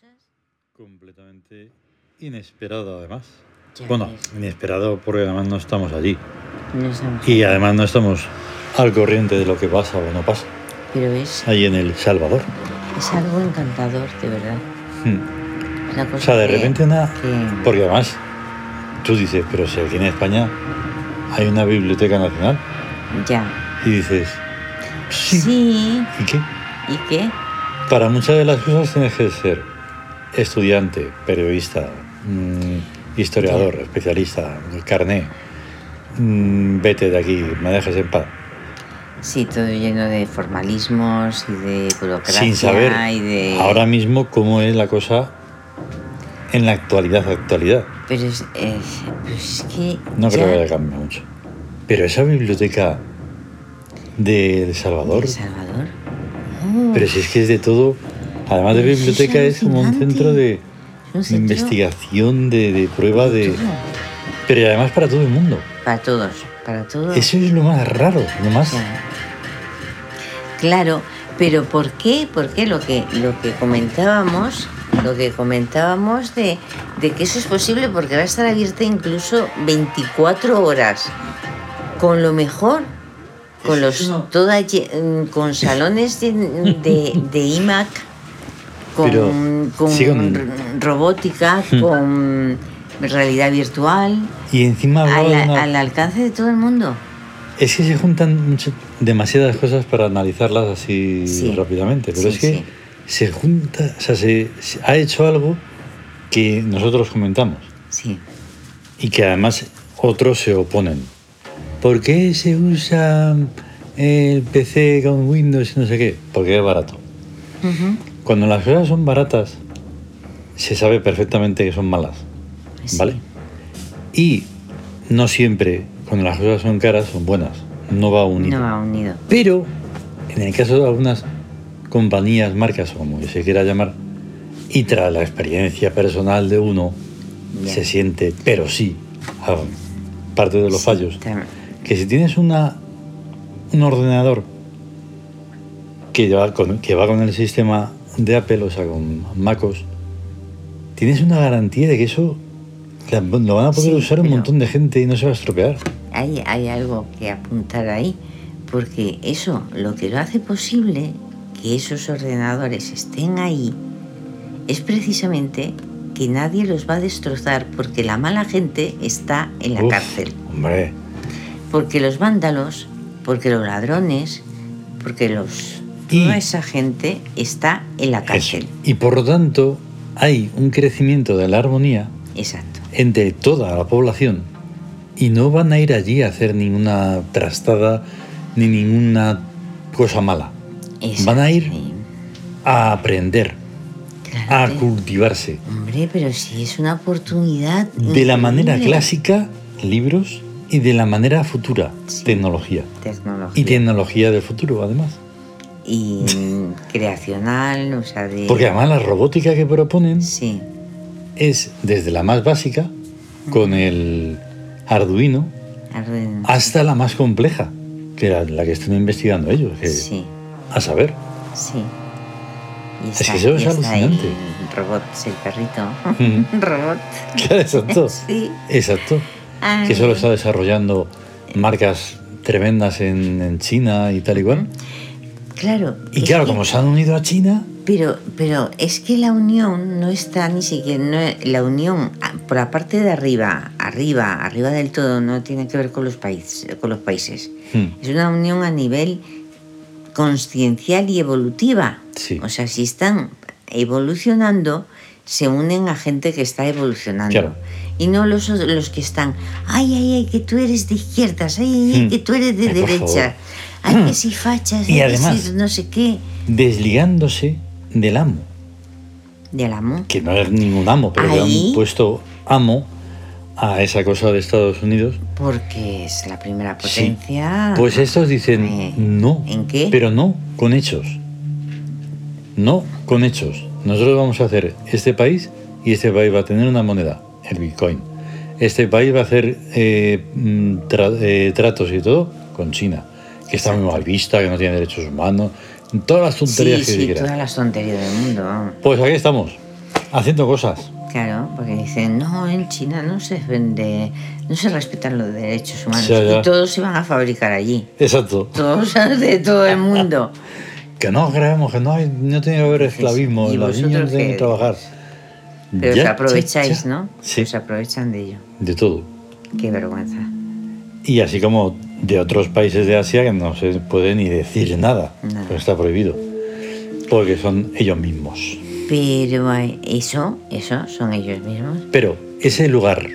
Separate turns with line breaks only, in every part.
cosas.
Completamente inesperado, además.
Ya
Bueno,
ves,
inesperado porque además no estamos allí.
no estamos
Y además no estamos al corriente de lo que pasa o no pasa
Pero es,
ahí en El Salvador.
es algo encantador, de verdad.
Hmm.
Una
O sea, de
que-
repente una...
que-
Porque además, tú dices, pero si aquí en España hay una biblioteca nacional
Ya.
y dices, sí,
Sí.
¿y qué?
¿Y qué?
Para muchas de las cosas tienes que ser estudiante, periodista, mm, historiador, especialista, carné. Mm, vete de aquí, me dejes en paz.
Sí, todo lleno de formalismos y de burocracia
Sin saber
y de...
ahora mismo cómo es la cosa en la actualidad, actualidad.
Pero es, eh, es que...
No
ya
creo que haya cambiado mucho. Pero esa biblioteca de El Salvador,
¿El Salvador? Oh,
pero si es que es de todo, además de
es
biblioteca es como un centro de investigación, de, de prueba, de... Pero además para todo el mundo.
Para todos, para todos.
Eso es lo más raro, lo más...
Claro, pero ¿por qué? ¿Por qué lo que, lo que comentábamos, lo que comentábamos de, de que eso es posible porque va a estar abierta incluso 24 horas, con lo mejor, con los toda mm, con salones de, de, de iMac, con,
Pero,
con robótica,
Hmm.
con realidad virtual,
Y encima
al,
de una-
al alcance de todo el mundo.
Es que se juntan mucho- demasiadas cosas para analizarlas así
Sí.
rápidamente, pero
Sí,
es que
sí.
se junta, o sea, se, se ha hecho algo que nosotros comentamos
Sí.
y que además otros se oponen. ¿Por qué se usa el PC con Windows y no sé qué? Porque es barato. Cuando las cosas son baratas, se sabe perfectamente que son malas,
Sí.
¿vale? Y no siempre, cuando las cosas son caras, son buenas. No va unido.
No va unido.
Pero, en el caso de algunas compañías, marcas o como se quiera llamar, y tras la experiencia personal de uno, se siente, pero sí, parte de los
Sí,
fallos, que si tienes una, un ordenador que va, con, que va con el sistema de Apple, o sea, con MacOS, tienes una garantía de que eso lo van a poder
Sí,
usar un montón de gente y no se va a estropear.
Hay, hay algo que apuntar ahí, porque eso, lo que lo hace posible que esos ordenadores estén ahí, es precisamente que nadie los va a destrozar, porque la mala gente está en la
Uf,
cárcel.
Hombre,
Porque los vándalos, porque los ladrones, porque los...
Y-
Toda esa gente está en la
Eso.
cárcel.
Y por lo tanto, hay un crecimiento de la armonía
Exacto.
entre toda la población y no van a ir allí a hacer ninguna trastada ni ninguna cosa mala. Van a ir a aprender,
Claro
a cultivarse.
Hombre, pero si es una oportunidad.
De la manera clásica, libros, y de la manera futura,
Sí.
tecnología.
Tecnología.
Y tecnología del futuro, además.
Y creacional, o sea, de.
Porque además la robótica que proponen
Sí,
es desde la más básica, con el Arduino, hasta la más compleja, que la, la que están investigando ellos. que-
Sí,
A saber.
sí. Y
Es que eso es alucinante.
El robot, el perrito. Robot.
Claro, exacto.
Sí.
Exacto.
Ay.
Que eso lo está desarrollando marcas tremendas en, en China y tal y cual.
Claro.
Y claro,
que-
como se han unido a China,
Pero, pero es que la unión no está ni siquiera. no- la unión ah, por la parte de arriba, arriba, arriba del todo, no tiene que ver con los países. Con los países.
hmm,
Es una unión a nivel consciencial y evolutiva.
Sí.
O sea, si están evolucionando, se unen a gente que está evolucionando.
Claro.
Y no los, los que están, ay, ay, ay, que tú eres de izquierdas, ay, ay, ay,
Hmm.
que tú eres de
Ay, por
derecha, ay, que si fachas,
Y además-
no sé qué.
desligándose del amo,
Del amo.
que no es ningún amo, pero le han puesto amo a esa cosa de Estados Unidos.
Porque es la primera
Sí.
potencia.
Pues estos dicen
Eh,
no.
¿en qué?
Pero no con hechos. No con hechos. Nosotros vamos a hacer este país y este país va a tener una moneda, el Bitcoin. Este país va a hacer eh, mm, tra- eh, tratos y todo con China, que está muy mal vista, que no tiene derechos humanos, todas las tonterías
sí,
que
sí,
quieran.
todas las tonterías del mundo.
Pues aquí estamos. haciendo cosas.
Claro, porque dicen, no, en China no se vende, no se respetan los derechos humanos.
Ya, ya.
Y todos se van a fabricar allí.
Exacto.
Todos de todo el mundo.
Que no creemos que no, hay, no tiene que haber esclavismo,
¿Y
los niños no tienen que trabajar.
Pero
Ya,
os aprovecháis,
ya, ya.
¿no?
Sí,
Os aprovechan de ello.
de todo.
Qué vergüenza.
Y así como de otros países de Asia que no se puede ni decir nada, pues está prohibido. Porque son ellos mismos.
Pero eso, eso son ellos mismos.
Pero ese lugar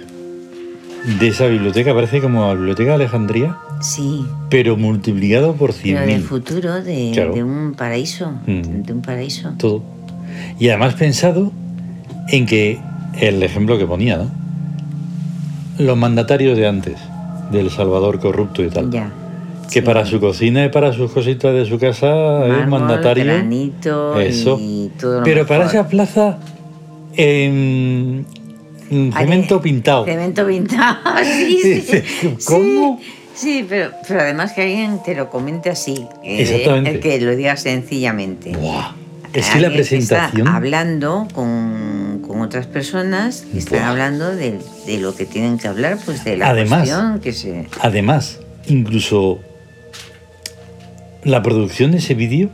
de esa biblioteca parece como la Biblioteca de Alejandría,
Sí,
pero multiplicado por
pero del
100.000.
futuro, de,
Claro.
de un paraíso.
Mm.
De un paraíso.
Todo. Y además pensado en que el ejemplo que ponía, ¿no? Los mandatarios de antes, del Salvador corrupto y tal.
Ya.
Que
Sí.
para su cocina y para sus cositas de su casa es mandatario.
granito
Eso.
y todo lo
Pero para esa plaza, en, en cemento pintado.
Cemento pintado, sí, sí.
¿cómo?
Sí, pero, pero además que alguien te lo comente así. eh,
Exactamente.
que lo diga sencillamente.
Buah. Es que la
está
presentación.
hablando con, con otras personas que están
Buah.
hablando de, de lo que tienen que hablar, pues de la
Además-
cuestión que se...
Además, incluso la producción de ese vídeo,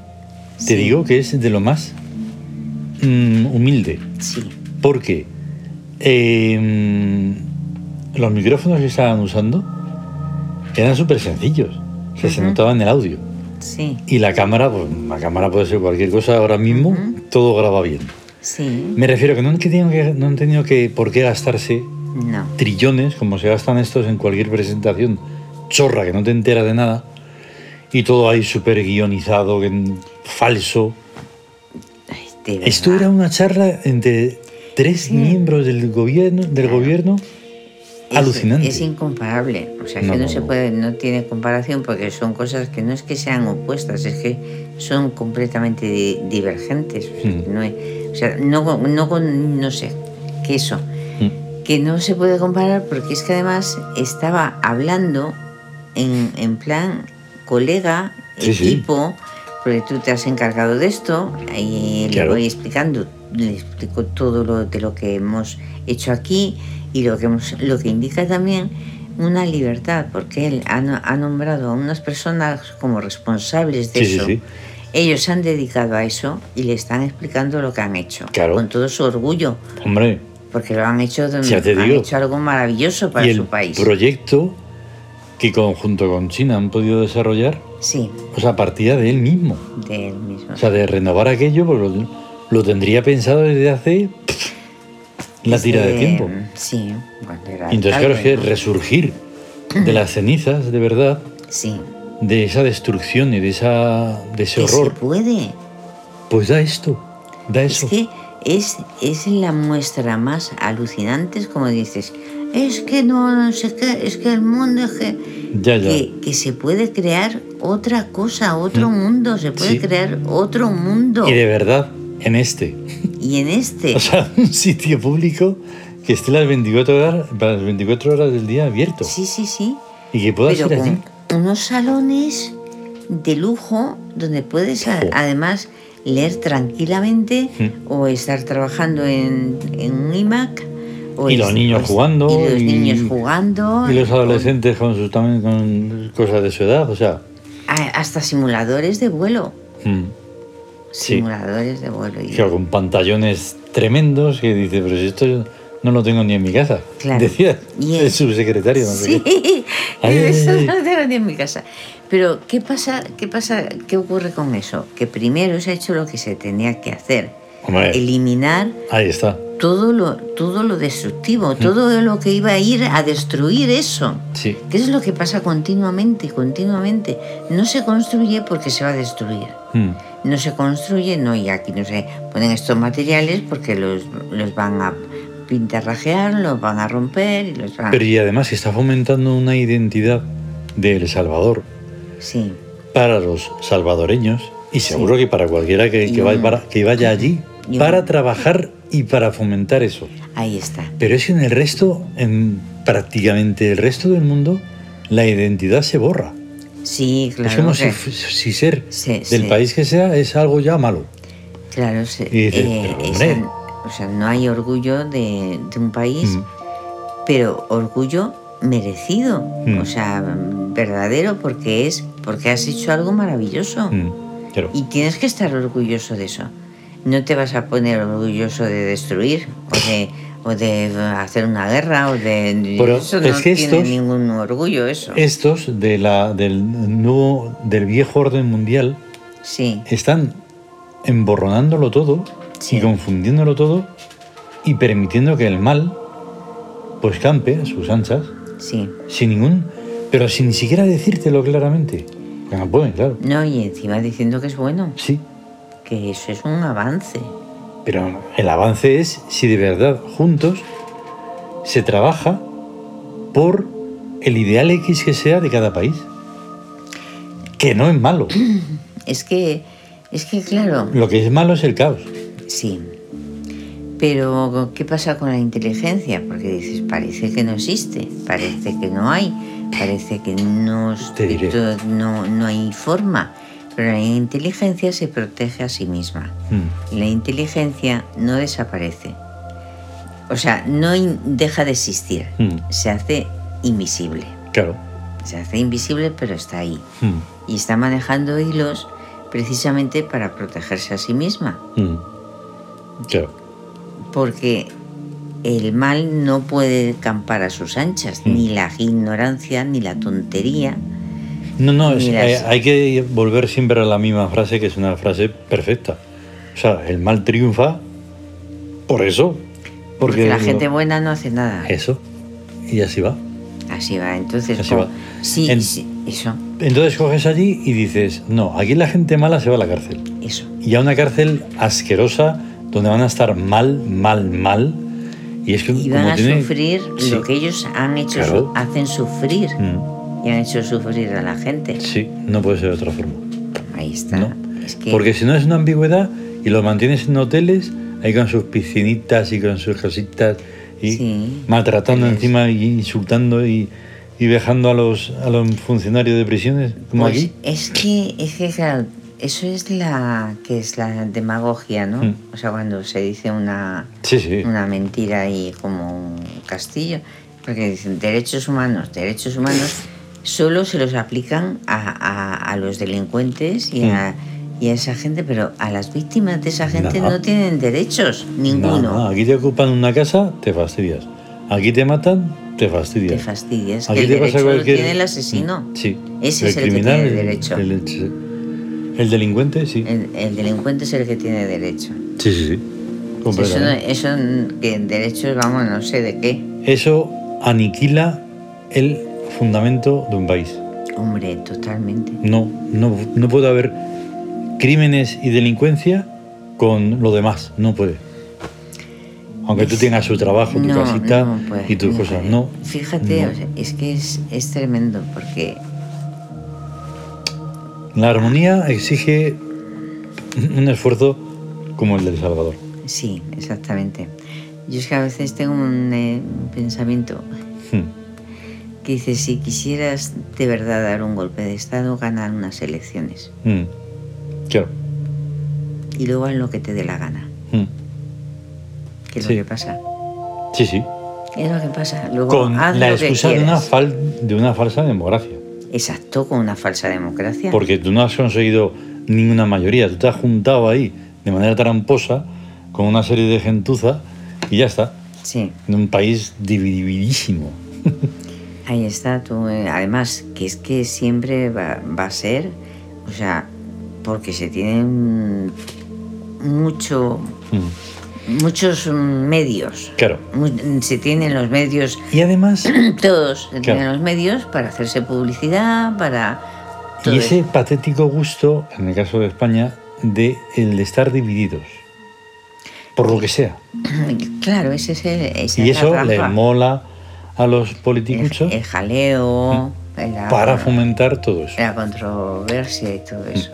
te digo que es de lo más mm, humilde.
Sí,
Porque eh, los micrófonos que estaban usando eran súper sencillos. O sea, se notaba en el audio.
sí,
Y la cámara, pues la cámara puede ser cualquier cosa ahora mismo, todo graba bien.
Sí.
Me refiero que no han tenido que, no han tenido que por qué gastarse
No,
trillones, como se gastan estos en cualquier presentación chorra que no te enteras de nada, y todo ahí súper guionizado, falso.
Ay,
Esto era una charla entre tres
Sí.
miembros del gobierno, del
Claro.
gobierno
Es-
alucinante.
Es, incomparable. O sea,
No,
que no,
no,
se puede, no tiene comparación porque son cosas que no es que sean opuestas, es que son completamente di- divergentes. O sea,
Mm.
que no, es- sea, no, no, con- no sé, que eso,
Mm.
que no se puede comparar porque es que además estaba hablando en, en plan colega,
Sí, sí.
equipo, porque tú te has encargado de esto, y le voy explicando, le explico todo lo de lo que hemos hecho aquí y lo que, hemos, lo que indica también una libertad, porque él ha, ha nombrado a unas personas como responsables de
Sí, sí,
eso.
sí.
Ellos se han dedicado a eso y le están explicando lo que han hecho,
Claro.
con todo su orgullo,
Hombre,
porque lo han hecho, de-
Ya te
han
digo.
hecho algo maravilloso para
y el
su país.
proyecto que conjunto con China han podido desarrollar,
Sí,
o sea, partía de él mismo.
de él mismo.
O sea, de renovar aquello, pues lo, lo tendría pensado desde hace la tira de
Desde-
tiempo.
Sí, cuando era
entonces, claro, es que resurgir de las cenizas, de verdad,
Sí,
de esa destrucción y de, esa, de ese
que se
horror,
puede.
pues da esto, da
Es
eso.
que es, es la muestra más alucinante, es como dices, es que no, no sé qué, es que el mundo es que,
Ya, ya.
que, que se puede crear otra cosa, otro mundo, se puede
Sí.
crear otro mundo.
Y de verdad, en este.
Y en este,
O sea, un sitio público que esté las 24 horas, las 24 horas del día abierto.
sí, sí, sí,
Y que puedas
pero
ir allí.
Unos salones de lujo donde puedes a- además leer tranquilamente
Mm.
o estar trabajando en, en un iMac. o
Y los
es-
niños
es-
jugando,
Y los
y-
niños jugando.
Y los adolescentes con sus también con cosas de su edad, o sea.
hasta simuladores de vuelo.
mm, Sí.
Simuladores de vuelo. y-
con pantallones tremendos que dice, pero si esto yo no lo tengo ni en mi casa.
Claro.
Decía el subsecretario. No
Sí.
Ay,
eso
ay, ay.
no lo tengo ni en mi casa. Pero, ¿qué pasa, ¿qué pasa? ¿Qué ocurre con eso? Que primero se ha hecho lo que se tenía que hacer.
Hombre,
Eliminar
ahí está.
todo lo, todo lo destructivo, todo lo que iba a ir a destruir eso.
Sí.
Que eso es lo que pasa continuamente, continuamente. No se construye porque se va a destruir.
Mm,
No se construye, no, y aquí no se ponen estos materiales porque los, los van a pintarrajear, los van a romper y los van
Pero y además se está fomentando una identidad de El Salvador
Sí,
para los salvadoreños y seguro que para cualquiera que, vaya,
un-
para- que vaya allí para trabajar y para fomentar eso.
ahí está.
Pero es que en el resto, en prácticamente el resto del mundo, la identidad se borra.
Sí, claro.
es como si,
que-
fu- si ser
Sí,
del
sí.
país que sea es algo ya malo.
Claro,
Y dices,
eh,
pero, hombre.
O sea, no hay orgullo de, de un país,
Mm.
pero orgullo merecido.
Mm.
O sea, verdadero porque es porque has hecho algo maravilloso.
Mm, Claro.
Y tienes que estar orgulloso de eso. No te vas a poner orgulloso de destruir o de, o de hacer una guerra o de...
Pero
eso
es
no
que
tiene
estos-
ningún orgullo eso.
Estos de la, del nuevo, del viejo orden mundial
Sí,
están emborronándolo todo
Sí.
y confundiéndolo todo y permitiendo que el mal pues campe a sus anchas
sí.
sin ningún pero sin ni siquiera decírtelo claramente. Que no pueden claro.
No, y encima diciendo que es bueno,
sí.
Que eso es un avance.
pero el avance es si de verdad juntos se trabaja por el ideal X que sea de cada país. Que no es malo.
Es que, es que claro,
lo que es malo es el caos
sí. Pero, ¿qué pasa con la inteligencia? Porque dices, parece que no existe, parece que no hay, parece que no, no, no hay forma. Pero la inteligencia se protege a sí misma.
Mm,
La inteligencia no desaparece. O sea, no deja de existir.
mm,
Se hace invisible.
claro
Se hace invisible, pero está ahí.
Mm,
Y está manejando hilos precisamente para protegerse a sí misma.
Claro
Porque el mal no puede campar a sus anchas,
Mm.
ni la ignorancia, ni la tontería.
No, no, es- hay, que volver siempre a la misma frase, que es una frase perfecta. O sea, el mal triunfa por eso.
Porque,
Porque
la gente buena no hace nada.
Eso. Y así va.
Así va. Entonces,
Así
como-
va.
Sí,
En-
sí, eso,
Entonces coges allí y dices, no, aquí la gente mala se va a la cárcel.
eso.
Y a una cárcel asquerosa donde van a estar mal, mal, mal. Y es que
Y van
como
a
tiene-
sufrir
Sí.
lo que ellos han hecho,
Claro.
su- hacen sufrir.
Mm,
Y han hecho sufrir a la gente.
sí, no puede ser de otra forma.
Ahí está.
No.
Es que,
Porque si no es una ambigüedad y lo mantienes en hoteles, ahí con sus piscinitas y con sus cositas y
Sí.
maltratando encima y insultando y, y dejando a los, a los funcionarios de prisiones, como
pues,
aquí.
es que, es que claro, eso es la que es la demagogia, ¿no?
Mm.
O sea, cuando se dice una,
Sí, sí.
una mentira y como un castillo, porque dicen derechos humanos, derechos humanos, solo se los aplican a, a- a los delincuentes y a, y a esa gente, pero a las víctimas de esa gente no tienen derechos,
No,
ninguno.
no, aquí te ocupan una casa, te fastidias. Aquí te matan, te
Te
fastidias.
fastidias, que
Aquí
el
te pasa
derecho lo
cualquier-
tiene el asesino.
Sí.
Ese es el que
criminal,
derecho.
El, el delincuente, sí.
El, el delincuente es el que tiene derecho.
Sí, sí, sí.
Eso, eso que derechos, vamos, no sé de qué.
Eso aniquila el fundamento de un país.
Hombre, totalmente.
No, no, no puede haber crímenes y delincuencia con lo demás, no puede. Aunque tú tengas su trabajo, tu
No,
casita
no puede,
y tus
no
cosas,
puede.
no.
Fíjate,
no.
o sea, es que es, es tremendo porque
La armonía exige un esfuerzo como el del Salvador.
sí, exactamente. Yo es que a veces tengo un eh, pensamiento
Hmm,
que dice, si quisieras de verdad dar un golpe de Estado, ganar unas elecciones.
hmm. Claro.
Y luego haz lo que te dé la gana.
Hmm.
¿Qué es
Sí.
lo que pasa?
Sí, sí.
Es lo que pasa. Luego
Con
haz
la
lo que
excusa de una, fal- de una falsa democracia.
Exacto, con una falsa democracia.
Porque tú no has conseguido ninguna mayoría. Tú te has juntado ahí de manera tramposa con una serie de gentuza y ya está.
Sí.
En un país divididísimo.
Ahí está, tú. eh, Además, que es que siempre va, va a ser, o sea, porque se tienen mucho,
Mm,
muchos mm, medios.
Claro.
Se tienen los medios,
Y además,
todos se tienen
Claro.
los medios para hacerse publicidad, para. todo
y ese
eso.
patético gusto, en el caso de España, de el de estar divididos. Por lo que sea.
Claro, ese es el. esa
Y
es
eso le mola a los
el,
politicuchos
el jaleo, la,
para fomentar todo eso.
la controversia y todo eso.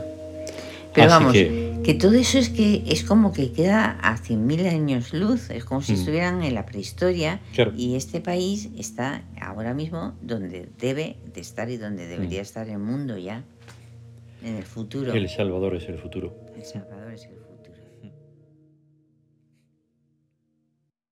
Pero
Mm. Así
vamos,
que-
que... todo eso es que es como que queda a 100.000 años luz, es como si
Mm.
estuvieran en la prehistoria
Claro.
y este país está ahora mismo donde debe de estar y donde debería
Mm.
estar el mundo ya, en el futuro.
El Salvador es el futuro.
El Salvador es el futuro.